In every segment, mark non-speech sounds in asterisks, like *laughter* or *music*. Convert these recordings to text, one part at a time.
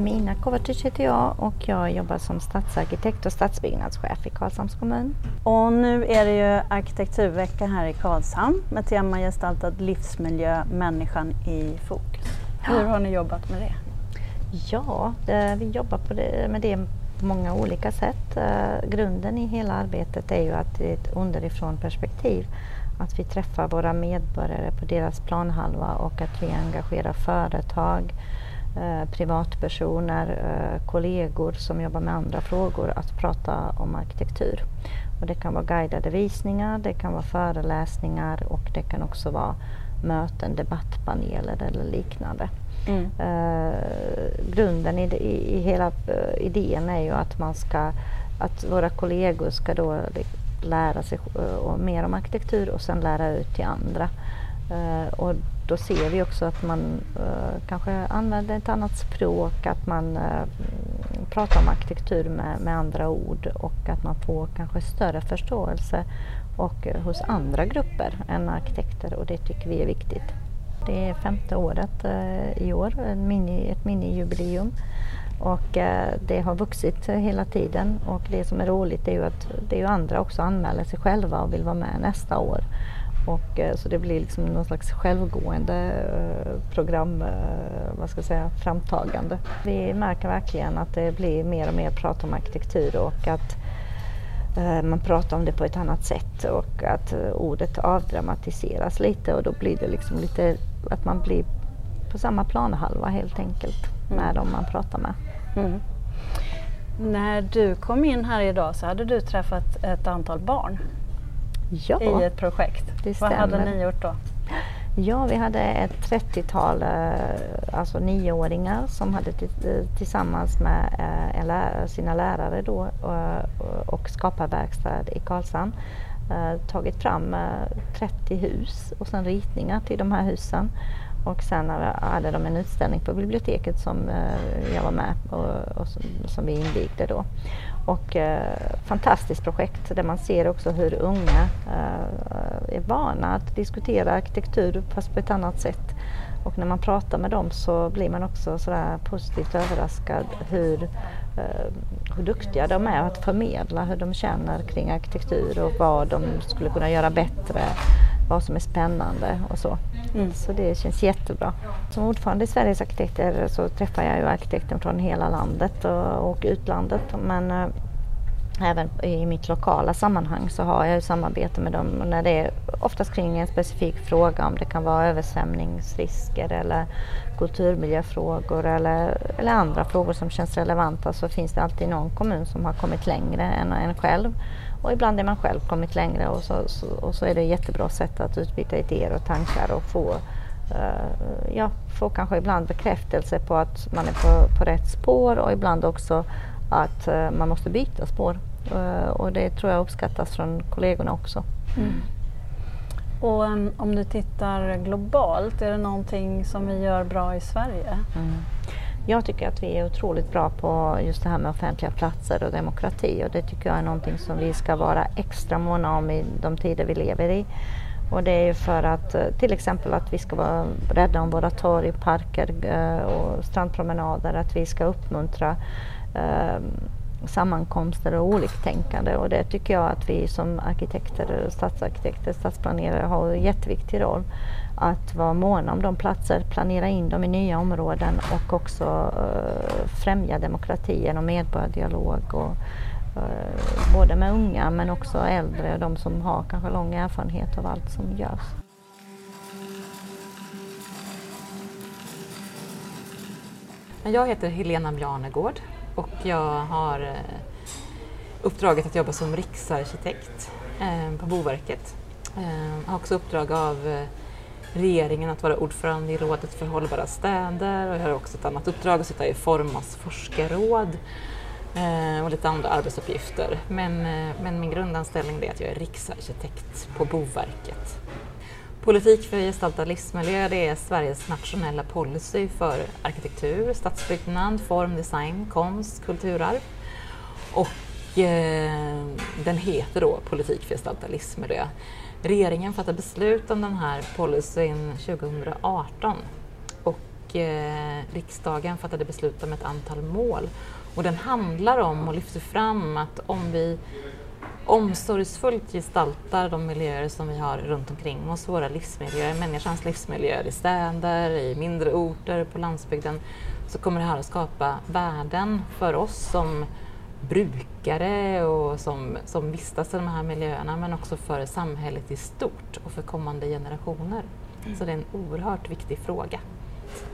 Emina Kovacic heter jag och jag jobbar som stadsarkitekt och stadsbyggnadschef i Karlshamns kommun. Och nu är det ju arkitekturvecka här i Karlshamn med tema gestaltad livsmiljö, människan i fokus. Hur har ni jobbat med det? Ja, vi jobbar det, med det på många olika sätt. Uh, grunden i hela arbetet är ju att det är ett underifrån perspektiv. Att vi träffar våra medborgare på deras planhalva och att vi engagerar företag, uh, privatpersoner, uh, kollegor som jobbar med andra frågor att prata om arkitektur. Och det kan vara guidade visningar, det kan vara föreläsningar och det kan också vara möten, debattpaneler eller liknande. Mm. Uh, grunden i, i, i, hela uh, idén är ju att man ska, att våra kollegor ska då lära sig mer om arkitektur och sen lära ut till andra. Eh, och då ser vi också att man eh, kanske använder ett annat språk, att man eh, pratar om arkitektur med, med andra ord och att man får kanske större förståelse och hos andra grupper än arkitekter och det tycker vi är viktigt. Det är femte året eh, i år, en mini, ett minijubileum. Och eh, det har vuxit hela tiden och det som är roligt är ju att det är ju andra också anmäler sig själva och vill vara med nästa år. Och, eh, så det blir liksom någon slags självgående program, vad ska jag säga, framtagande. Vi märker verkligen att det blir mer och mer prat om arkitektur och att Eh, man pratar om det på ett annat sätt och att eh, ordet avdramatiseras lite och då blir det liksom lite att man blir på samma planhalva helt enkelt mm. med dem man pratar med. Mm. När du kom in här idag så hade du träffat ett antal barn ja, i ett projekt. Stämmer. Vad hade ni gjort då? Ja, vi hade ett 30-tal eh, alltså nioåringar som hade tillsammans med eh, sina lärare då och skaparverkstad i Karlshamn eh, tagit fram 30 hus och sen ritningar till de här husen. Och sen hade de en utställning på biblioteket som jag var med och, och som, som vi invigde då. Och eh, fantastiskt projekt där man ser också hur unga eh, är vana att diskutera arkitektur fast på ett annat sätt. Och när man pratar med dem så blir man också sådär positivt överraskad hur, eh, hur duktiga de är att förmedla hur de känner kring arkitektur och vad de skulle kunna göra bättre, vad som är spännande och så. Mm. Så det känns jättebra. Som ordförande i Sveriges arkitekter så träffar jag ju arkitekter från hela landet och, och utlandet. Men äh, även i mitt lokala sammanhang så har jag ju samarbete med dem när det är oftast kring en specifik fråga om det kan vara översvämningsrisker eller kulturmiljöfrågor eller, eller andra frågor som känns relevanta så finns det alltid någon kommun som har kommit längre än en själv. Och ibland är man själv kommit längre och så, så, och så är det ett jättebra sätt att utbyta idéer och tankar och få uh, ja, få kanske ibland bekräftelse på att man är på, på rätt spår och ibland också att eh, man måste byta spår. Uh, och det tror jag uppskattas från kollegorna också. Mm. Och um, om du tittar globalt, är det någonting som vi gör bra i Sverige? Mm. Jag tycker att vi är otroligt bra på just det här med offentliga platser och demokrati och det tycker jag är någonting som vi ska vara extra måna om i de tider vi lever i. Och det är ju för att eh, till exempel att vi ska vara rädda om våra torg, parker eh, och strandpromenader, att vi ska uppmuntra eh, sammankomster och oliktänkande och det tycker jag att vi som arkitekter, stadsarkitekter, stadsplanerare har en jätteviktig roll. Att vara måna om de platser, planera in dem i nya områden och också uh, främja demokrati genom medborgardialog och, uh, både med unga men också äldre och de som har kanske lång erfarenhet av allt som görs. Jag heter Helena Bjarnegård och jag har eh, uppdraget att jobba som riksarkitekt eh, på Boverket. Jag har också uppdrag av regeringen att vara ordförande i Rådet för hållbara städer och jag har också ett annat uppdrag att sitta i Formas forskarråd och lite andra arbetsuppgifter. Men, men min grundanställning är att jag är riksarkitekt på Boverket. Politik för gestaltad livsmiljö det är Sveriges nationella policy för arkitektur, stadsbyggnad, form, design, konst, kulturarv. Och eh, den heter då Politik för gestaltad livsmiljö. Regeringen fattade beslut om den här policyn 2018 och eh, riksdagen fattade beslut om ett antal mål. Och den handlar om och lyfter fram att om vi omsorgsfullt gestaltar de miljöer som vi har runt omkring oss, våra livsmiljöer, människans livsmiljöer i städer, i mindre orter, på landsbygden, så kommer det här att skapa värden för oss som brukare och som, som vistas i de här miljöerna men också för samhället i stort och för kommande generationer. Mm. Så det är en oerhört viktig fråga.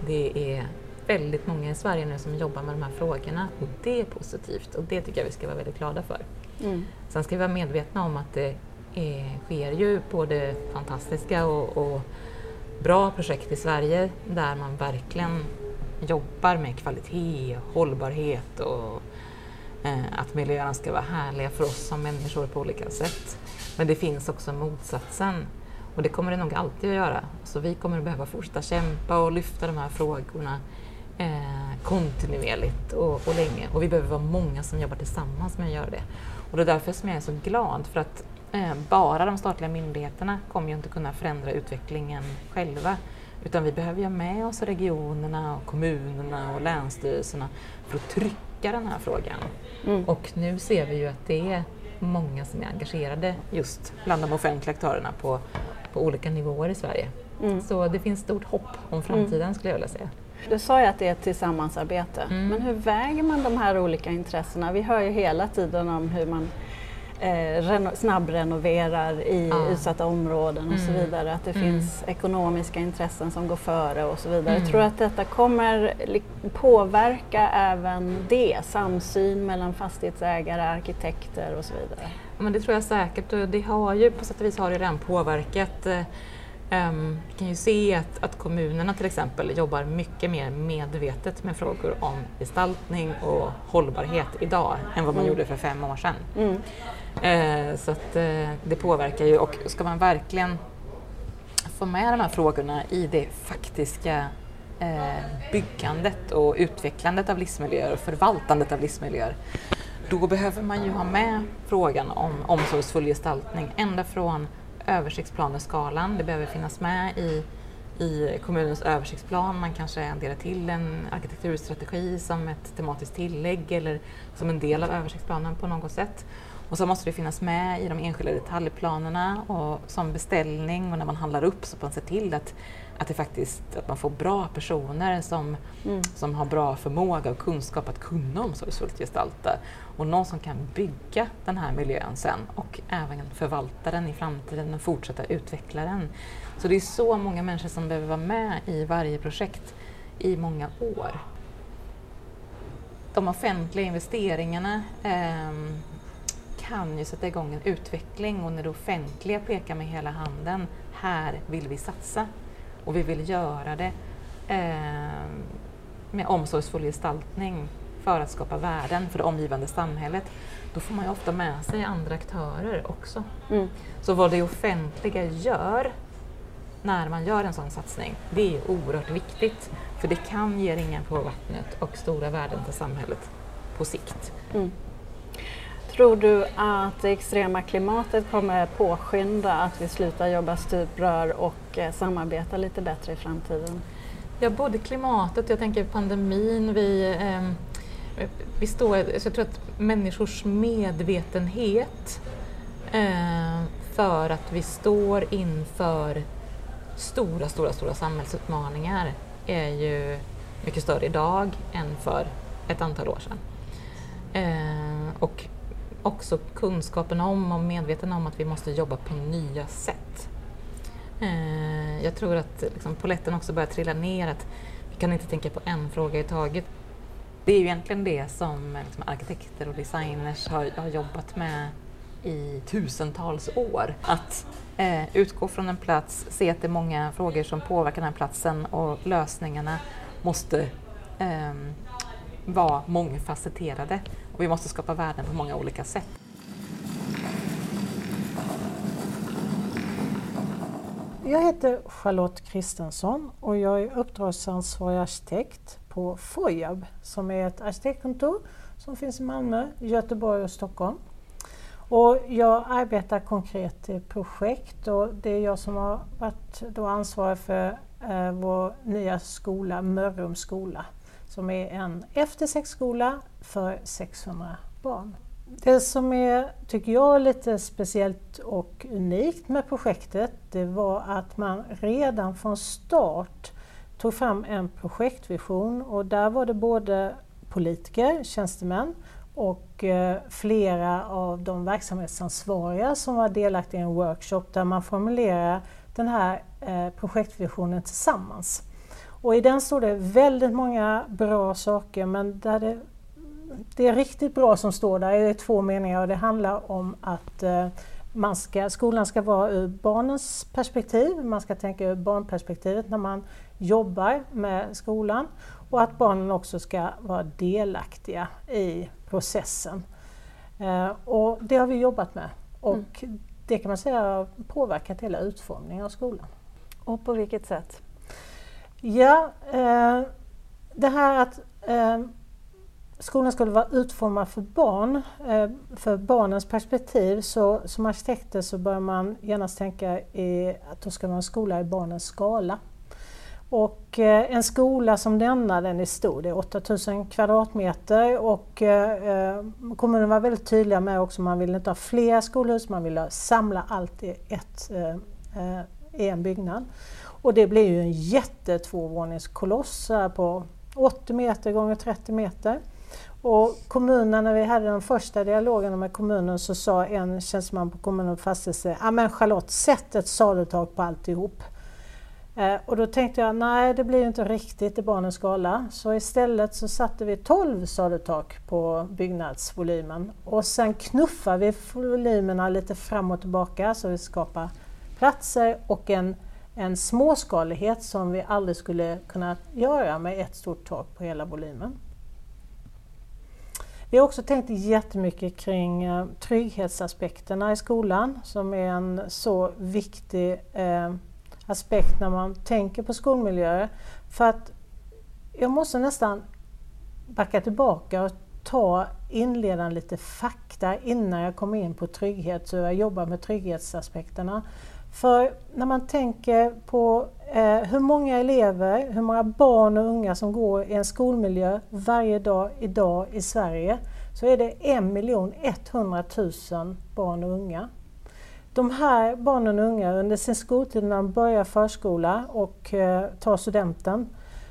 Det är väldigt många i Sverige nu som jobbar med de här frågorna och det är positivt och det tycker jag vi ska vara väldigt glada för. Mm. Sen ska vi vara medvetna om att det är, sker ju både fantastiska och, och bra projekt i Sverige där man verkligen jobbar med kvalitet, hållbarhet och eh, att miljöerna ska vara härliga för oss som människor på olika sätt. Men det finns också motsatsen och det kommer det nog alltid att göra. Så vi kommer att behöva fortsätta kämpa och lyfta de här frågorna eh, kontinuerligt och, och länge. Och vi behöver vara många som jobbar tillsammans med att göra det. Och det är därför som jag är så glad för att eh, bara de statliga myndigheterna kommer ju inte kunna förändra utvecklingen själva. Utan vi behöver ha med oss regionerna, och kommunerna och länsstyrelserna för att trycka den här frågan. Mm. Och nu ser vi ju att det är många som är engagerade just bland de offentliga aktörerna på, på olika nivåer i Sverige. Mm. Så det finns stort hopp om framtiden mm. skulle jag vilja säga. Du sa ju att det är ett tillsammansarbete, mm. men hur väger man de här olika intressena? Vi hör ju hela tiden om hur man eh, snabbrenoverar i ja. utsatta områden och så mm. vidare, att det mm. finns ekonomiska intressen som går före och så vidare. Mm. Tror du att detta kommer påverka även det, samsyn mellan fastighetsägare, arkitekter och så vidare? Men det tror jag säkert det har ju på sätt och vis har det redan påverkat eh, Um, vi kan ju se att, att, kommunerna till exempel jobbar mycket mer medvetet med frågor om gestaltning och hållbarhet idag än vad man mm. gjorde för fem år sedan. Mm. Uh, så att, uh, det påverkar ju och ska man verkligen få med de här frågorna i det faktiska uh, byggandet och utvecklandet av livsmiljöer och förvaltandet av livsmiljöer då behöver man ju ha med frågan om omsorgsfull gestaltning ända från översiktsplaneskalan. Det behöver finnas med i, i kommunens översiktsplan. Man kanske adderar till en arkitekturstrategi som ett tematiskt tillägg eller som en del av översiktsplanen på något sätt. Och så måste det finnas med i de enskilda detaljplanerna och som beställning och när man handlar upp så får man se till att, att, det faktiskt, att man får bra personer som, mm. som har bra förmåga och kunskap att kunna omsorgsfullt gestalta. Och någon som kan bygga den här miljön sen och även förvalta den i framtiden och fortsätta utveckla den. Så det är så många människor som behöver vara med i varje projekt i många år. De offentliga investeringarna eh, kan ju sätta igång en utveckling och när det offentliga pekar med hela handen, här vill vi satsa och vi vill göra det eh, med omsorgsfull gestaltning för att skapa värden för det omgivande samhället, då får man ju ofta med sig andra aktörer också. Mm. Så vad det offentliga gör när man gör en sån satsning, det är oerhört viktigt. För det kan ge ringar på vattnet och stora värden till samhället på sikt. Mm. Tror du att det extrema klimatet kommer påskynda att vi slutar jobba stuprör och eh, samarbeta lite bättre i framtiden? Ja, både klimatet, jag tänker pandemin, vi, eh, vi står, jag tror att människors medvetenhet eh, för att vi står inför stora, stora, stora samhällsutmaningar är ju mycket större idag än för ett antal år sedan. Eh, och också kunskapen om och medveten om att vi måste jobba på nya sätt. Eh, jag tror att liksom, poletten också börjar trilla ner, att vi kan inte tänka på en fråga i taget. Det är ju egentligen det som liksom, arkitekter och designers har, har, jobbat med i tusentals år. Att eh, utgå från en plats, se att det är många frågor som påverkar den här platsen och lösningarna måste eh, vara mångfacetterade och vi måste skapa värden på många olika sätt. Jag heter Charlotte Kristensson och jag är uppdragsansvarig arkitekt på FOJAB som är ett arkitektkontor som finns i Malmö, Göteborg och Stockholm. Och jag arbetar konkret i projekt och det är jag som har varit då ansvarig för eh, vår nya skola, Mörrums skola, som är en eftersexskola för 600 barn. Det som är, tycker jag, lite speciellt och unikt med projektet, det var att man redan från start tog fram en projektvision och där var det både politiker, tjänstemän och eh, flera av de verksamhetsansvariga som var delaktiga i en workshop där man formulerar den här eh, projektvisionen tillsammans. Och I den står det väldigt många bra saker men där det, det är riktigt bra som står där är två meningar och det handlar om att eh, man ska, skolan ska vara ur barnens perspektiv, man ska tänka ur barnperspektivet när man jobbar med skolan och att barnen också ska vara delaktiga i processen. Eh, och det har vi jobbat med och mm. det kan man säga har påverkat hela utformningen av skolan. Och på vilket sätt? Ja, eh, det här att eh, skolan skulle vara utformad för barn, eh, för barnens perspektiv, så som arkitekter så bör man genast tänka i att då ska vara en skola i barnens skala. Och eh, en skola som denna, den är stor, det är 8000 kvadratmeter och eh, kommunen var väldigt tydliga med också, man vill inte ha fler skolhus, man vill samla allt i, ett, i en byggnad. Och det blir ju en jättetvåvåningskoloss på 80 meter gånger 30 meter. Och kommunen, när vi hade de första dialogerna med kommunen så sa en tjänsteman på kommunen fastighetsägare, ja men Charlotte, sätt ett salutak på alltihop. Eh, och då tänkte jag, nej det blir inte riktigt i barnens skala. Så istället så satte vi 12 salutak på byggnadsvolymen. Och sen knuffade vi volymerna lite fram och tillbaka så vi skapar platser och en, en småskalighet som vi aldrig skulle kunna göra med ett stort tak på hela volymen. Vi har också tänkt jättemycket kring eh, trygghetsaspekterna i skolan som är en så viktig eh, aspekt när man tänker på skolmiljöer. För att jag måste nästan backa tillbaka och ta inledande lite fakta innan jag kommer in på trygghet, så jag jobbar med trygghetsaspekterna. För när man tänker på eh, hur många elever, hur många barn och unga som går i en skolmiljö varje dag idag i Sverige så är det 1 100 000 barn och unga. De här barnen och unga under sin skoltid när de börjar förskola och eh, tar studenten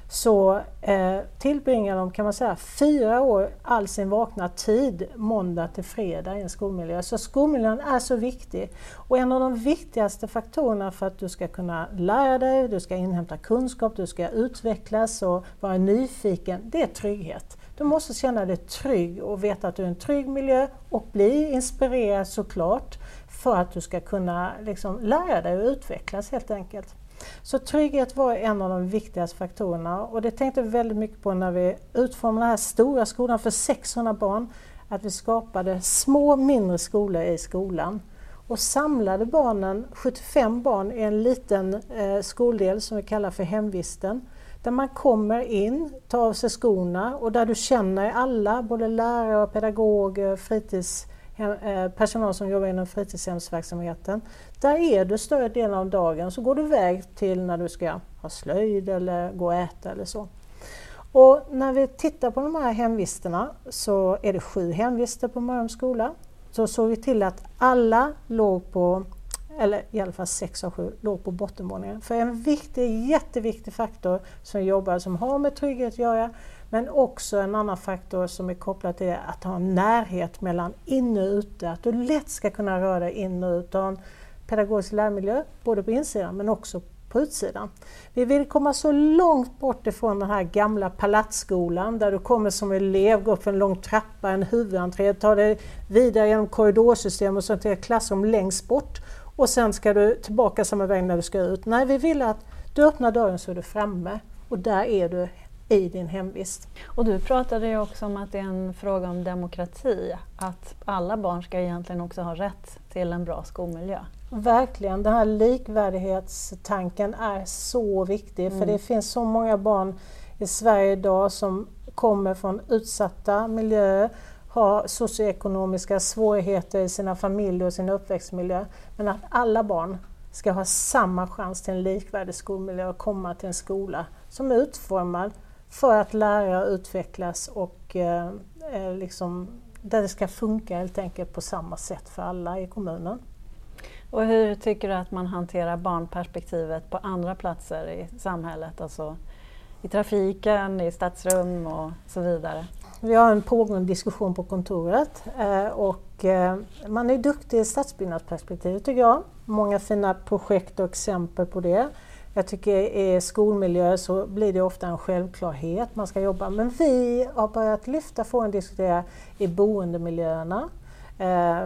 så eh, tillbringar de kan man säga fyra år all sin vakna tid måndag till fredag i en skolmiljö. Så skolmiljön är så viktig. Och en av de viktigaste faktorerna för att du ska kunna lära dig, du ska inhämta kunskap, du ska utvecklas och vara nyfiken, det är trygghet. Du måste känna dig trygg och veta att du är i en trygg miljö och bli inspirerad såklart för att du ska kunna liksom lära dig och utvecklas helt enkelt. Så trygghet var en av de viktigaste faktorerna och det tänkte vi väldigt mycket på när vi utformade den här stora skolan för 600 barn. Att vi skapade små mindre skolor i skolan och samlade barnen, 75 barn, i en liten eh, skoldel som vi kallar för hemvisten. Där man kommer in, tar av sig skorna och där du känner alla, både lärare, pedagoger, fritids Eh, personal som jobbar inom fritidshemsverksamheten. Där är du större delen av dagen, så går du iväg till när du ska ha slöjd eller gå och äta eller så. Och när vi tittar på de här hemvisterna så är det sju hemvister på Mörrums skola. Så såg vi till att alla låg på, eller i alla fall sex av sju, låg på bottenvåningen. För en viktig, jätteviktig faktor som jobbar, som har med trygghet att göra, men också en annan faktor som är kopplad till att ha en närhet mellan inne och ute, att du lätt ska kunna röra dig in och ut och ha en pedagogisk lärmiljö, både på insidan men också på utsidan. Vi vill komma så långt bort ifrån den här gamla palatsskolan där du kommer som elev, går upp för en lång trappa, en huvudentré, tar dig vidare genom korridorsystem och så till ett klassrum längst bort och sen ska du tillbaka samma väg när du ska ut. Nej, vi vill att du öppnar dörren så är du framme och där är du i din hemvist. Och du pratade ju också om att det är en fråga om demokrati, att alla barn ska egentligen också ha rätt till en bra skolmiljö. Verkligen, den här likvärdighetstanken är så viktig mm. för det finns så många barn i Sverige idag som kommer från utsatta miljöer, har socioekonomiska svårigheter i sina familjer och sin uppväxtmiljö. Men att alla barn ska ha samma chans till en likvärdig skolmiljö och komma till en skola som är utformad för att lära och utvecklas och eh, eh, liksom, där det ska funka helt enkelt på samma sätt för alla i kommunen. Och hur tycker du att man hanterar barnperspektivet på andra platser i samhället? Alltså i trafiken, i stadsrum och så vidare? Vi har en pågående diskussion på kontoret eh, och eh, man är duktig i stadsbyggnadsperspektiv tycker jag. Många fina projekt och exempel på det. Jag tycker i skolmiljö så blir det ofta en självklarhet man ska jobba men vi har börjat lyfta frågan och diskutera i boendemiljöerna. Eh,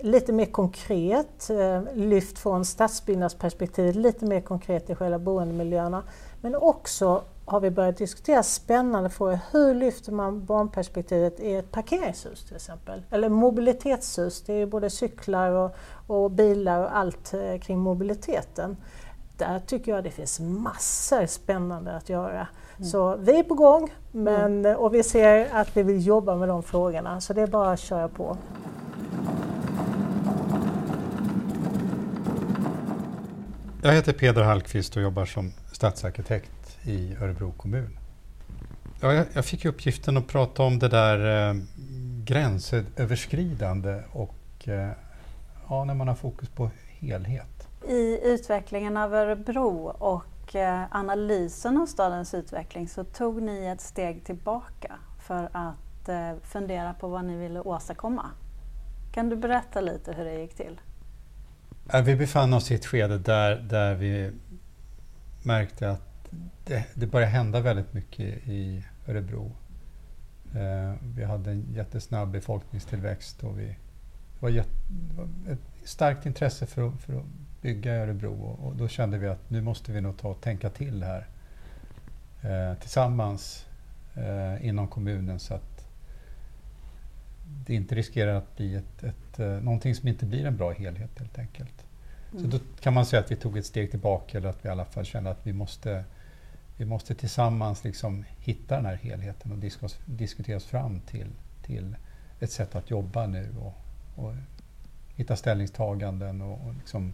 lite mer konkret, eh, lyft från stadsbyggnadsperspektivet, lite mer konkret i själva boendemiljöerna. Men också har vi börjat diskutera spännande frågor. Hur lyfter man barnperspektivet i ett parkeringshus till exempel? Eller mobilitetshus, det är både cyklar och, och bilar och allt eh, kring mobiliteten. Där tycker jag det finns massor spännande att göra. Mm. Så vi är på gång men, mm. och vi ser att vi vill jobba med de frågorna så det är bara att köra på. Jag heter Peder Hallqvist och jobbar som stadsarkitekt i Örebro kommun. Ja, jag, jag fick uppgiften att prata om det där eh, gränsöverskridande och eh, ja, när man har fokus på helhet. I utvecklingen av Örebro och eh, analysen av stadens utveckling så tog ni ett steg tillbaka för att eh, fundera på vad ni ville åstadkomma. Kan du berätta lite hur det gick till? Vi befann oss i ett skede där, där vi märkte att det, det började hända väldigt mycket i Örebro. Eh, vi hade en jättesnabb befolkningstillväxt och vi, det, var, det var ett starkt intresse för för att bygga i Örebro och, och, då kände vi att nu måste vi nog ta och tänka till här eh, tillsammans eh, inom kommunen så att det inte riskerar att bli ett, ett, eh, någonting som inte blir en bra helhet helt enkelt. Mm. Så då kan man säga att vi tog ett steg tillbaka eller att vi i alla fall kände att vi måste, vi måste tillsammans liksom hitta den här helheten och diskus, diskutera oss fram till, till ett sätt att jobba nu och, och hitta ställningstaganden och, och liksom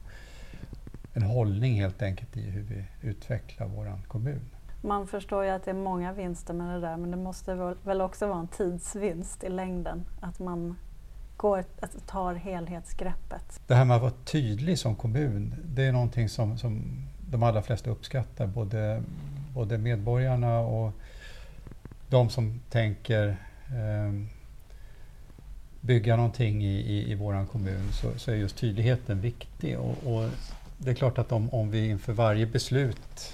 en hållning helt enkelt i hur vi utvecklar vår kommun. Man förstår ju att det är många vinster med det där men det måste väl också vara en tidsvinst i längden att man går, alltså, tar helhetsgreppet. Det här med att vara tydlig som kommun, det är någonting som, som de allra flesta uppskattar. Både, både medborgarna och de som tänker eh, bygga någonting i, i, i vår kommun så, så, är just tydligheten viktig. Och, och, det är klart att om, om vi inför varje beslut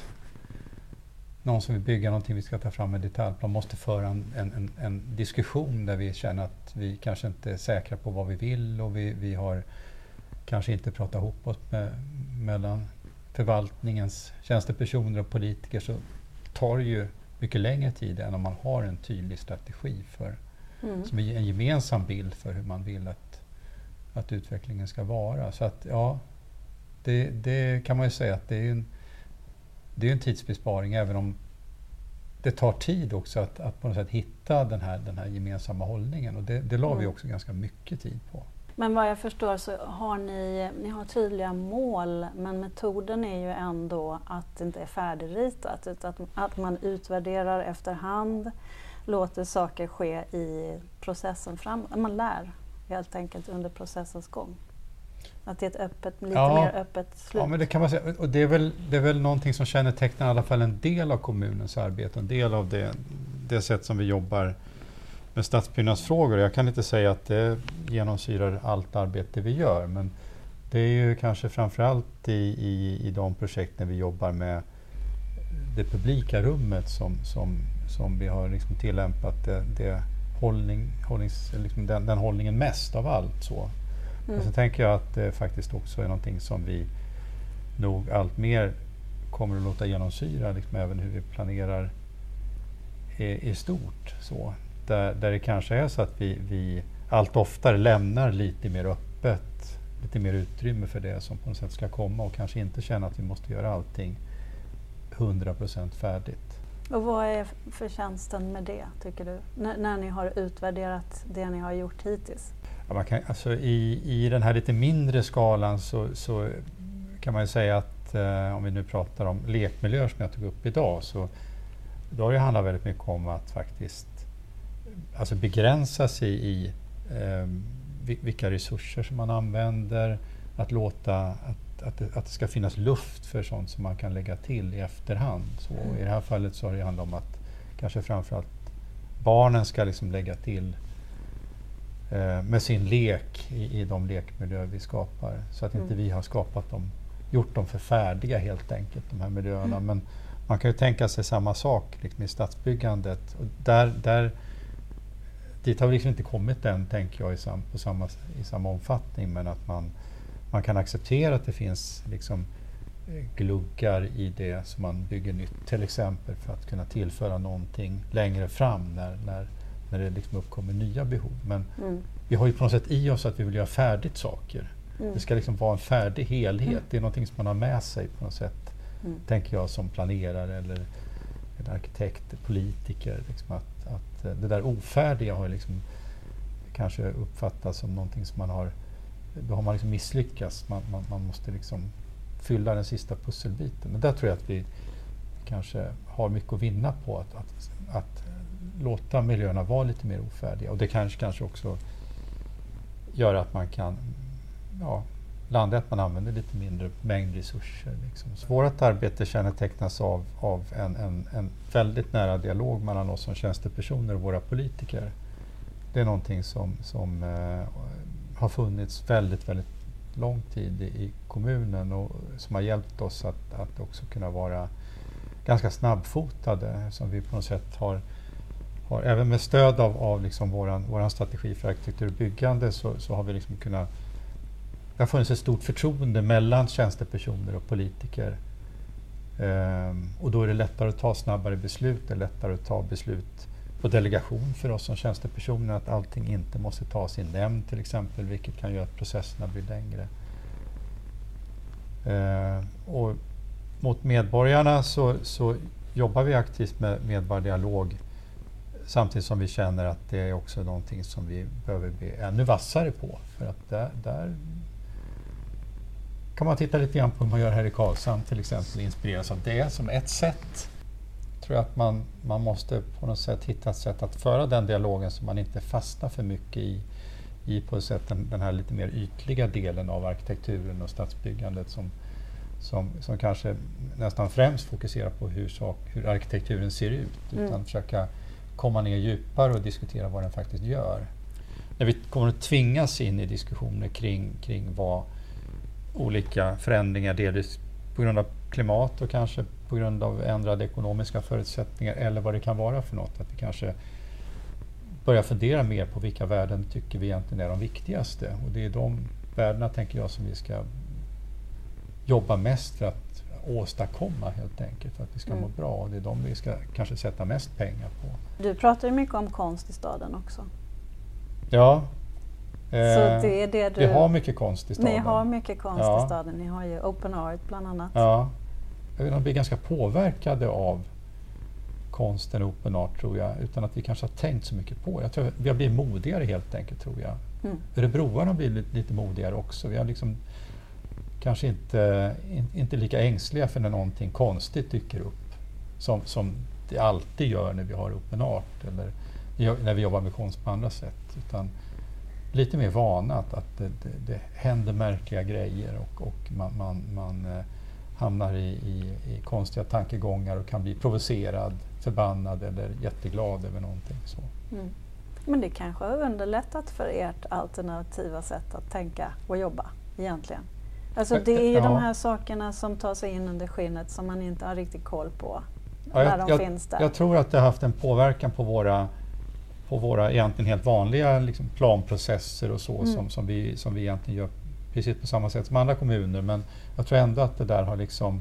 någon som vill bygga någonting, vi ska ta fram en detaljplan, måste föra en, en, en, diskussion där vi känner att vi kanske inte är säkra på vad vi vill och vi, vi har kanske inte pratat ihop oss med, mellan förvaltningens tjänstepersoner och politiker så tar det ju mycket längre tid än om man har en tydlig strategi för mm. som är en gemensam bild för hur man vill att, att utvecklingen ska vara. Så att ja, det, det kan man ju säga att det är en det är en tidsbesparing även om det tar tid också att, att på något sätt hitta den här, den här gemensamma hållningen och det, det la mm. vi också ganska mycket tid på. Men vad jag förstår så har ni, ni har tydliga mål men metoden är ju ändå att det inte är färdigritat utan att, att man utvärderar efterhand, låter saker ske i processen fram. Man lär helt enkelt under processens gång. Att det är ett öppet, lite ja, mer öppet slut. Ja, men det kan man säga. Och det är, väl, det är väl någonting som kännetecknar i alla fall en del av kommunens arbete, en del av det, det sätt som vi jobbar med stadsbyggnadsfrågor. Jag kan inte säga att det genomsyrar allt arbete vi gör, men det är ju kanske framförallt i, i, i de projekten vi jobbar med det publika rummet som, som, som vi har liksom tillämpat det, det hållning, hållnings, liksom den, den hållningen mest av allt. Så. Mm. Och så tänker jag att det faktiskt också är någonting som vi nog allt mer kommer att låta genomsyra liksom även hur vi planerar i, i stort. Så. Där, där det kanske är så att vi, vi allt oftare lämnar lite mer öppet, lite mer utrymme för det som på något sätt ska komma och kanske inte känna att vi måste göra allting 100% färdigt. Och vad är förtjänsten med det, tycker du? N när ni har utvärderat det ni har gjort hittills? Ja, man kan, alltså i, I den här lite mindre skalan så, så kan man ju säga att eh, om vi nu pratar om lekmiljöer som jag tog upp idag så då har det handlat väldigt mycket om att faktiskt alltså begränsa sig i eh, vilka resurser som man använder, att låta att, att, det, att det ska finnas luft för sånt som man kan lägga till i efterhand. Så mm. I det här fallet så har det handlat om att kanske framförallt barnen ska liksom lägga till med sin lek i, i de lekmiljöer vi skapar. Så att mm. inte vi har skapat dem, gjort dem för färdiga helt enkelt, de här miljöerna. Mm. Men man kan ju tänka sig samma sak liksom i stadsbyggandet. Och där, där, dit har vi liksom inte kommit än, tänker jag, i, sam, på samma, i samma omfattning. Men att man, man kan acceptera att det finns liksom, eh, gluggar i det som man bygger nytt, till exempel för att kunna tillföra någonting längre fram när, när, när det liksom uppkommer nya behov. Men mm. vi har ju på något sätt i oss att vi vill göra färdigt saker. Mm. Det ska liksom vara en färdig helhet. Mm. Det är någonting som man har med sig på något sätt mm. tänker jag som planerare eller, eller arkitekt, politiker. Liksom att, att eh, det där ofärdiga har liksom kanske uppfattats som någonting som man har, då har man liksom misslyckats. Man, man, man måste liksom fylla den sista pusselbiten. Men där tror jag att vi kanske har mycket att vinna på att, att, att låta miljöerna vara lite mer ofärdiga. Och det kanske, kanske också gör att man kan ja, landa i att man använder lite mindre mängd resurser. Liksom. Så vårt arbete kännetecknas av, av en, en, en väldigt nära dialog mellan oss som tjänstepersoner och våra politiker. Det är någonting som, som eh, har funnits väldigt, väldigt lång tid i, i kommunen och som har hjälpt oss att, att också kunna vara ganska snabbfotade. Som vi på något sätt har, har även med stöd av, av liksom våran, våran strategi för arkitektur och byggande så, så har vi liksom kunnat det har funnits ett stort förtroende mellan tjänstepersoner och politiker. Ehm, och då är det lättare att ta snabbare beslut, det är lättare att ta beslut på delegation för oss som tjänstepersoner, att allting inte måste tas i nämnd till exempel, vilket kan göra att processerna blir längre. Ehm, och mot medborgarna så, så jobbar vi aktivt med medborgardialog samtidigt som vi känner att det är också någonting som vi behöver bli ännu vassare på. För att där, där kan man titta lite grann på hur man gör här i Karlshamn till exempel, inspireras av det som ett sätt. tror jag att man, man måste på något sätt hitta ett sätt att föra den dialogen så man inte fastnar för mycket i, i på ett sätt den, den här lite mer ytliga delen av arkitekturen och stadsbyggandet som, som, som kanske nästan främst fokuserar på hur, sak, hur arkitekturen ser ut, mm. utan försöka komma ner djupare och diskutera vad den faktiskt gör. När vi kommer att tvingas in i diskussioner kring, kring vad olika förändringar, delvis på grund av klimat och kanske på grund av ändrade ekonomiska förutsättningar eller vad det kan vara för något. Att vi kanske börjar fundera mer på vilka värden tycker vi egentligen är de viktigaste. Och det är de värdena, tänker jag, som vi ska jobba mest för att åstadkomma helt enkelt, för att vi ska mm. må bra. Och det är de vi ska kanske sätta mest pengar på. Du pratar ju mycket om konst i staden också. Ja, så eh, det är det du... Vi har mycket konst i staden. Ni har mycket konst ja. i staden. Ni har ju Open Art bland annat. Ja. Vi blir ganska påverkade av konsten Open Art tror jag, utan att vi kanske har tänkt så mycket på Jag tror vi har blivit modigare helt enkelt tror jag. Mm. Örebroarna har blivit lite modigare också. Vi har liksom kanske inte, in, inte lika ängsliga för när någonting konstigt dyker upp. Som, som det alltid gör när vi har Open Art eller när vi jobbar med konst på andra sätt. Utan lite mer vana att, att det, det, det händer märkliga grejer och, och man, man, man eh, hamnar i, i, i, konstiga tankegångar och kan bli provocerad, förbannad eller jätteglad över någonting. Så. Mm. Men det kanske har underlättat för ert alternativa sätt att tänka och jobba egentligen? Alltså det är ju ja. de här sakerna som tar sig in under skinnet som man inte har riktigt koll på ja, när jag, de finns där. Jag tror att det har haft en påverkan på våra på våra egentligen helt vanliga liksom, planprocesser och så mm. som, som, vi, som vi egentligen gör precis på samma sätt som andra kommuner. Men jag tror ändå att det där har liksom,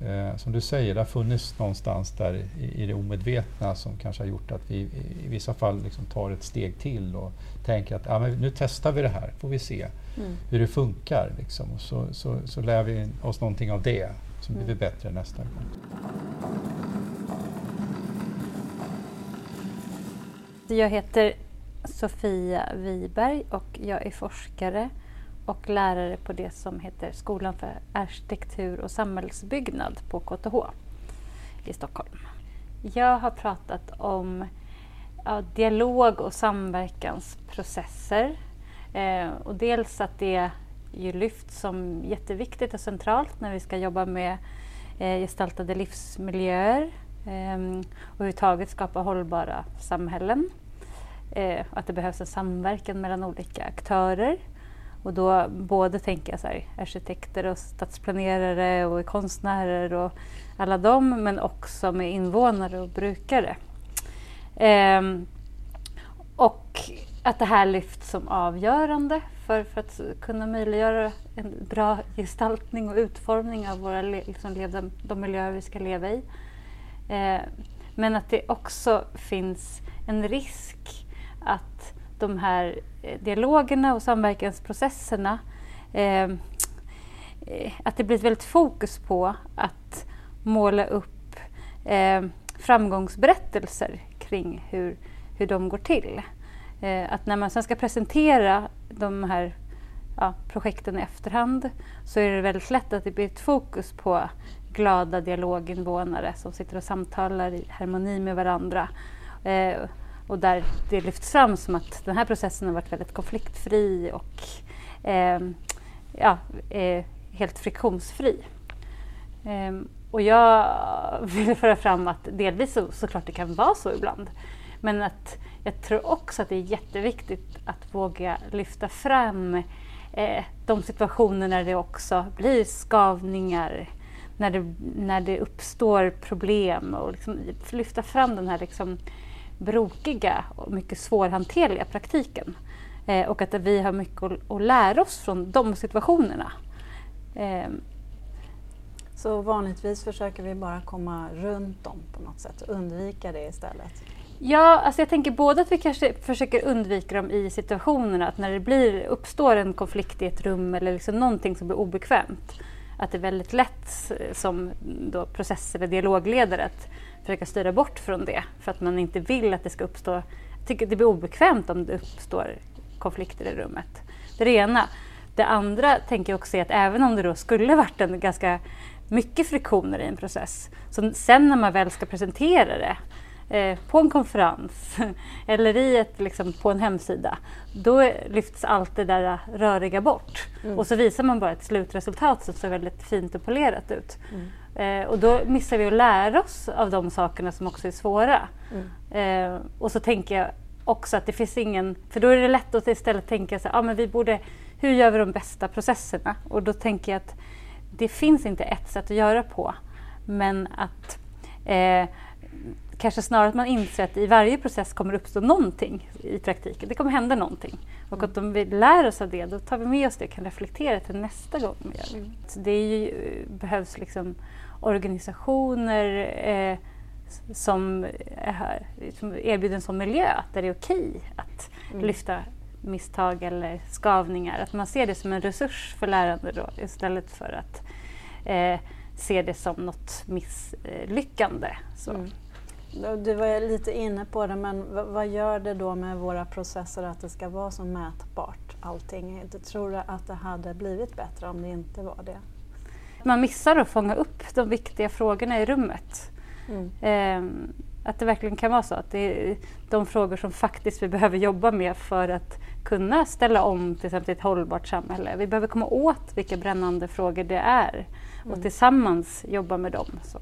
eh, som du säger, det har funnits någonstans där i, i, det omedvetna som kanske har gjort att vi i, i vissa fall liksom tar ett steg till och tänker att men nu testar vi det här, får vi se mm. hur det funkar. Liksom. Och så, så, så lär vi oss någonting av det, så blir vi mm. bättre nästa gång. Jag heter Sofia Wiberg och jag är forskare och lärare på det som heter Skolan för arkitektur och samhällsbyggnad på KTH i Stockholm. Jag har pratat om ja, dialog och samverkansprocesser Eh, och dels att det ju lyfts som jätteviktigt och centralt när vi ska jobba med eh, gestaltade livsmiljöer eh, och överhuvudtaget skapa hållbara samhällen. Eh, att det behövs en samverkan mellan olika aktörer. Och då både tänker jag så här, arkitekter och stadsplanerare och konstnärer och alla dem, men också med invånare och brukare. Eh, och att det här lyfts som avgörande för, för att kunna möjliggöra en bra gestaltning och utformning av våra, liksom, levda, de miljöer vi ska leva i. Eh, men att det också finns en risk att de här eh, dialogerna och samverkansprocesserna eh, eh, att det blir ett väldigt fokus på att måla upp eh, framgångsberättelser kring hur, hur de går till. Eh, att när man sen ska presentera de här ja, projekten i efterhand så är det väldigt lätt att det blir ett fokus på glada dialoginvånare som sitter och samtalar i harmoni med varandra. Eh, och där det lyfts fram som att den här processen har varit väldigt konfliktfri och eh, ja, eh, helt friktionsfri. Eh, och jag *laughs* vill föra fram att delvis så, såklart det kan vara så ibland. Men att jag tror också att det är jätteviktigt att våga lyfta fram eh, de situationer när det också blir skavningar, när det, när det uppstår problem och liksom lyfta fram den här liksom brokiga och mycket svårhanterliga praktiken. Eh, och att vi har mycket att, att lära oss från de situationerna. Eh, så vanligtvis försöker vi bara komma runt dem på något sätt, undvika det istället? Ja, alltså jag tänker både att vi kanske försöker undvika dem i situationerna, att när det blir, uppstår en konflikt i ett rum eller liksom någonting som blir obekvämt, att det är väldigt lätt som då process eller dialogledare att försöka styra bort från det för att man inte vill att det ska uppstå, jag tycker det blir obekvämt om det uppstår konflikter i rummet. Det är det ena. Det andra tänker jag också är att även om det då skulle varit en ganska mycket friktioner i en process, så sen när man väl ska presentera det eh, på en konferens *laughs* eller i ett, liksom, på en hemsida, då lyfts allt det där röriga bort. Mm. Och så visar man bara ett slutresultat som ser väldigt fint och polerat ut. Mm. Eh, och då missar vi att lära oss av de sakerna som också är svåra. Mm. Eh, och så tänker jag också att det finns ingen, för då är det lätt att istället tänka så ah, men vi borde, hur gör vi de bästa processerna? Och då tänker jag att det finns inte ett sätt att göra på, men att eh, kanske snarare att man inser att i varje process kommer uppstå någonting i praktiken. Det kommer hända någonting. Och att om vi lär oss av det, då tar vi med oss det och kan reflektera till nästa gång vi gör det. Mm. Så det ju, behövs liksom organisationer eh, som, är, som erbjuder en sån miljö där det är okej att mm. lyfta misstag eller skavningar. Att man ser det som en resurs för lärande då, istället för att eh, se det som något misslyckande. Så. Mm. Du var lite inne på det, men vad gör det då med våra processer att det ska vara så mätbart allting? Tror du att det hade blivit bättre om det inte var det? Man missar att fånga upp de viktiga frågorna i rummet. Mm. Eh, att det verkligen kan vara så att det är de frågor som faktiskt vi behöver jobba med för att kunna ställa om till exempel ett hållbart samhälle. Vi behöver komma åt vilka brännande frågor det är och mm. tillsammans jobba med dem. Så.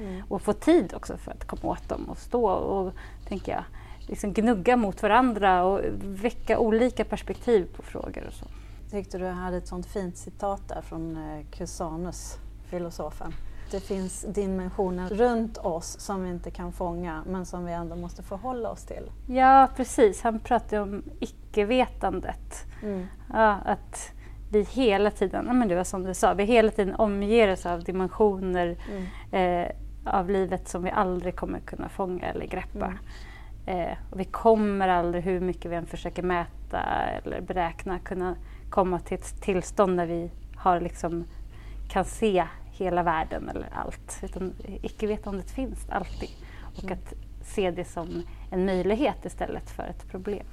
Mm. Och få tid också för att komma åt dem och stå och tänker jag, liksom gnugga mot varandra och väcka olika perspektiv på frågor och så. Jag tyckte du hade ett sånt fint citat där från eh, Cusanus, filosofen. Det finns dimensioner runt oss som vi inte kan fånga men som vi ändå måste förhålla oss till. Ja precis, han pratade om icke-vetandet. Mm. Ja, att vi hela tiden, men det var som du sa, vi hela tiden omger oss av dimensioner mm. eh, av livet som vi aldrig kommer kunna fånga eller greppa. Mm. Eh, och vi kommer aldrig, hur mycket vi än försöker mäta eller beräkna, kunna komma till ett tillstånd där vi har liksom, kan se hela världen eller allt. Utan icke-vetandet finns alltid. Och mm. att se det som en möjlighet istället för ett problem.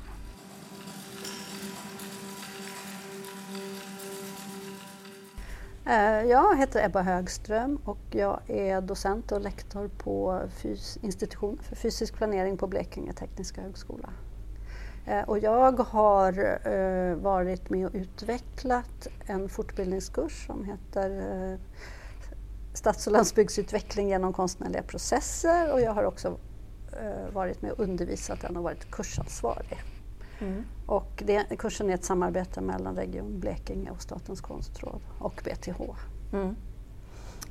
Eh, jag heter Ebba Högström och jag är docent och lektor på fys institution för fysisk planering på Blekinge Tekniska Högskola. Eh, och jag har eh, varit med och utvecklat en fortbildningskurs som heter Stads och landsbygdsutveckling genom konstnärliga processer och jag har också varit med och undervisat den och varit kursansvarig. Mm. Och det, kursen är ett samarbete mellan Region Blekinge och Statens konstråd och BTH. Mm.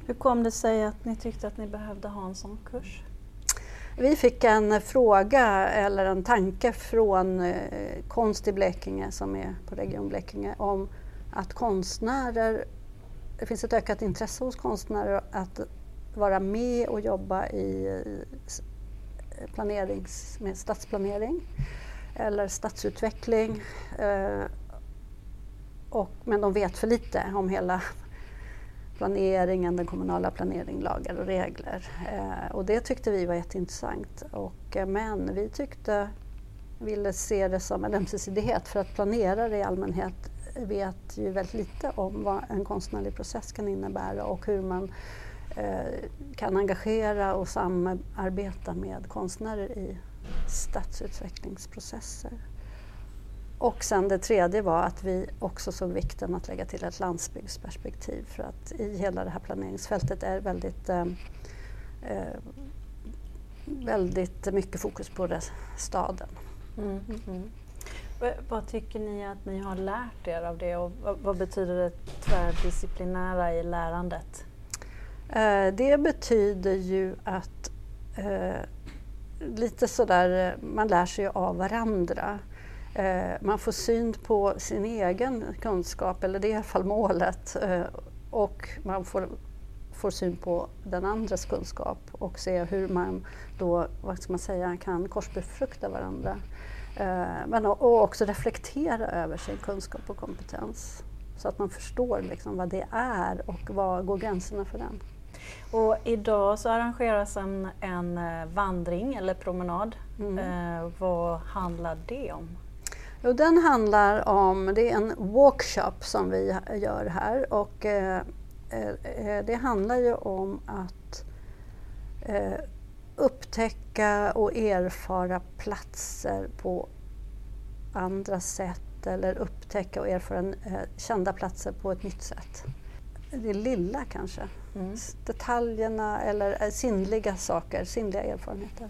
Hur kom det sig att ni tyckte att ni behövde ha en sån kurs? Vi fick en fråga eller en tanke från eh, Konst i Blekinge som är på Region Blekinge om att konstnärer, det finns ett ökat intresse hos konstnärer att vara med och jobba i planerings, med stadsplanering eller stadsutveckling. Eh, och, men de vet för lite om hela planeringen, den kommunala planeringen, lagar och regler. Eh, och det tyckte vi var jätteintressant. Och, eh, men vi tyckte, ville se det som en ömsesidighet för att planerare i allmänhet vet ju väldigt lite om vad en konstnärlig process kan innebära och hur man eh, kan engagera och samarbeta med konstnärer i stadsutvecklingsprocesser. Och sen det tredje var att vi också såg vikten att lägga till ett landsbygdsperspektiv för att i hela det här planeringsfältet är väldigt, eh, eh väldigt mycket fokus på det, staden. Mm. Mm. Vad tycker ni att ni har lärt er av det och vad, vad betyder det tvärdisciplinära i lärandet? Eh, det betyder ju att eh, lite sådär, eh, man lär sig av varandra. Eh, man får syn på sin egen kunskap, eller det är i alla fall målet. Eh, och man får, får syn på den andres kunskap och se hur man då, vad ska man säga, kan korsbefrukta varandra. Men och också reflektera över sin kunskap och kompetens så att man förstår liksom vad det är och var går gränserna för den. Och idag så arrangeras en, en eh, vandring eller promenad. Mm. Eh, vad handlar det om? Jo, den handlar om, det är en workshop som vi gör här och eh, eh, det handlar ju om att eh, upptäcka och erfara platser på andra sätt eller upptäcka och erfara eh, kända platser på ett nytt sätt. Det lilla kanske. Mm. Detaljerna eller eh, sinnliga saker, sinnliga erfarenheter.